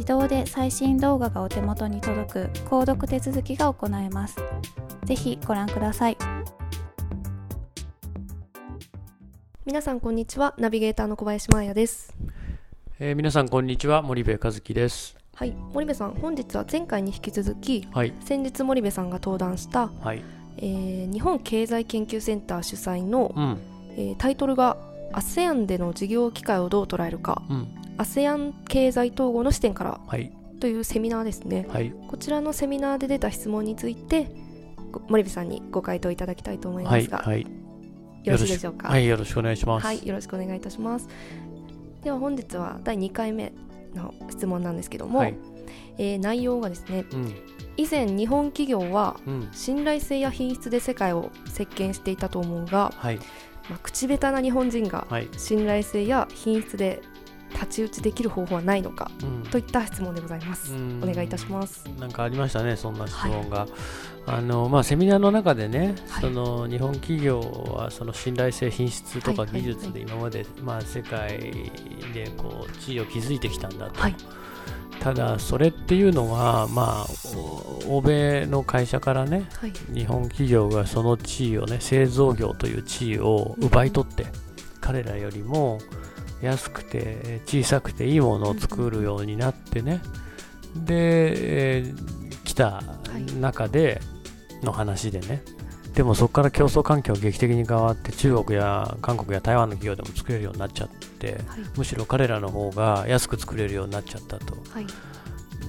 自動で最新動画がお手元に届く購読手続きが行えます。ぜひご覧ください。皆さんこんにちは。ナビゲーターの小林真彩です。えー、皆さんこんにちは。森部和樹です。はい。森部さん本日は前回に引き続き、はい、先日森部さんが登壇した、はい。えー、日本経済研究センター主催の、うん、えー、タイトルが ASEAN での事業機会をどう捉えるか、うん、ASEAN 経済統合の視点から、はい、というセミナーですね、はい、こちらのセミナーで出た質問について森部さんにご回答いただきたいと思いますが、はい、よろしいでしょうか？はいよろしくお願いします。はいよろしくお願いいたします。では本日は第2回目の質問なんですけども、はい、えー、内容がですね、うん、以前日本企業は信頼性や品質で世界を席巻していたと思うが、はい、まあ、口下手な日本人が信頼性や品質で太刀打ちできる方法はないのか、うん、といった質問でございます。お願いいたします。なんかありましたね、そんな質問が。はい、あのまあ、セミナーの中でね、はい、その日本企業はその信頼性、品質とか技術で今まで、まあ、世界でこう地位を築いてきたんだと。はいただそれっていうのは、まあ、欧米の会社からね、はい、日本企業がその地位をね製造業という地位を奪い取って、うん、彼らよりも安くて小さくていいものを作るようになってね、で、えー、来た中での話でね、でもそこから競争環境が劇的に変わって中国や韓国や台湾の企業でも作れるようになっちゃって、はい、むしろ彼らの方が安く作れるようになっちゃったと。はい。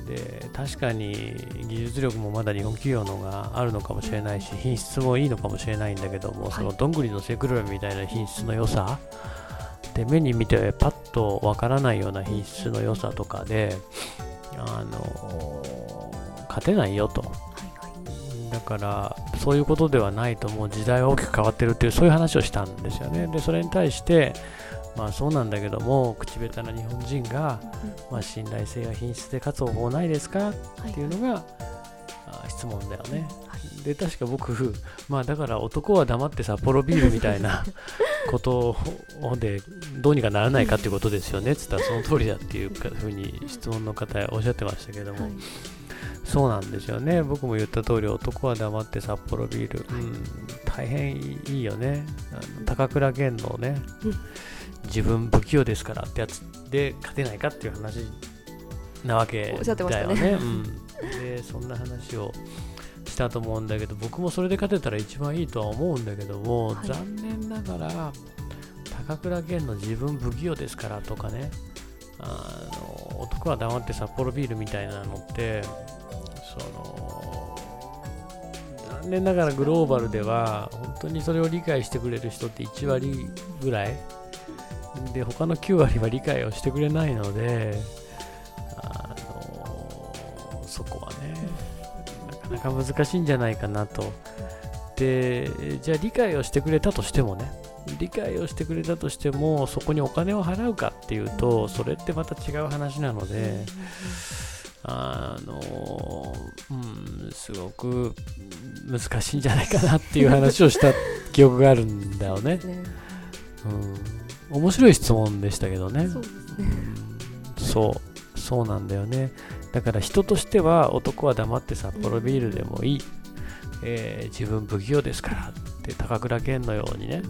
で確かに技術力もまだ日本企業のがあるのかもしれないし品質もいいのかもしれないんだけども、はい、そのどんぐりの背比べみたいな品質の良さ。で目に見てパッとわからないような品質の良さとかであの勝てないよと、だからそういうことではないともう時代は大きく変わってるっていうそういう話をしたんですよね。でそれに対してまあそうなんだけども口下手な日本人が、まあ、信頼性や品質で勝つ方法ないですか？っていうのが、質問だよね、で確か僕、まあ、だから男は黙って札幌ビールみたいな ことでどうにかならないかっていうことですよね。って言ったらその通りだっていうふうに質問の方おっしゃってましたけども、はい、そうなんですよね。僕も言った通り男は黙って札幌ビール、はい、うん、大変いいよね。高倉健のね、うん、自分不器用ですからってやつで勝てないかっていう話なわけだよね。ねうん、でそんな話をしたと思うんだけど僕もそれで勝てたら一番いいとは思うんだけども、はい、残念ながら高倉健の自分不器用ですからとかねあの男は黙って札幌ビールみたいなのってその残念ながらグローバルでは本当にそれを理解してくれる人って1割ぐらい。で他の9割は理解をしてくれないのであのそこはねなかなか難しいんじゃないかなと。でじゃあ理解をしてくれたとしてもね理解をしてくれたとしてもそこにお金を払うかっていうとそれってまた違う話なのであのうんすごく難しいんじゃないかなっていう話をした記憶があるんだよね。うん、面白い質問でしたけどね。そうそう。そうなんだよね。だから人としては男は黙って札幌ビールでもいい、えー、自分不器用ですからって高倉健のようにね、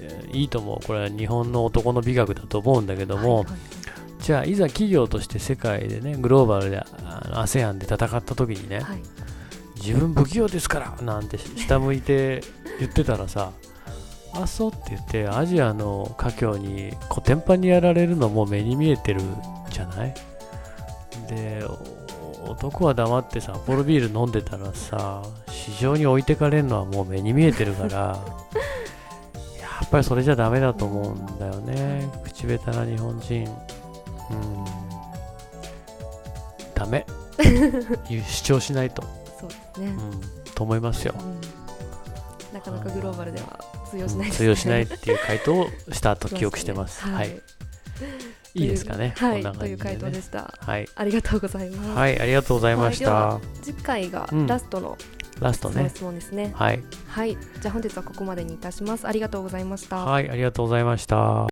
えー、いいと思う。これは日本の男の美学だと思うんだけども、はいはい、じゃあいざ企業として世界でねグローバルで ASEAN で戦った時にね、はい、自分不器用ですからなんて下向いて言ってたらさあそうって言ってアジアの華僑にコテンパンにやられるのも目に見えてるじゃない？で男は黙ってさアポロビール飲んでたらさ市場に置いてかれるのはもう目に見えてるから やっぱりそれじゃダメだと思うんだよね。口下手な日本人うん。ダメ。主張しないと。そうですね、うん、と思いますよ、なかなかグローバルでは通用しない、ね、通用しないっていう回答をしたと記憶してます、はい。い。いですかね。はい、という回答でした。はい、ありがとうございます。はい、ありがとうございました。次回がラストの、ラストね。質問ですね。はい。はい、じゃあ本日はここまでにいたします。ありがとうございました。はい、ありがとうございました。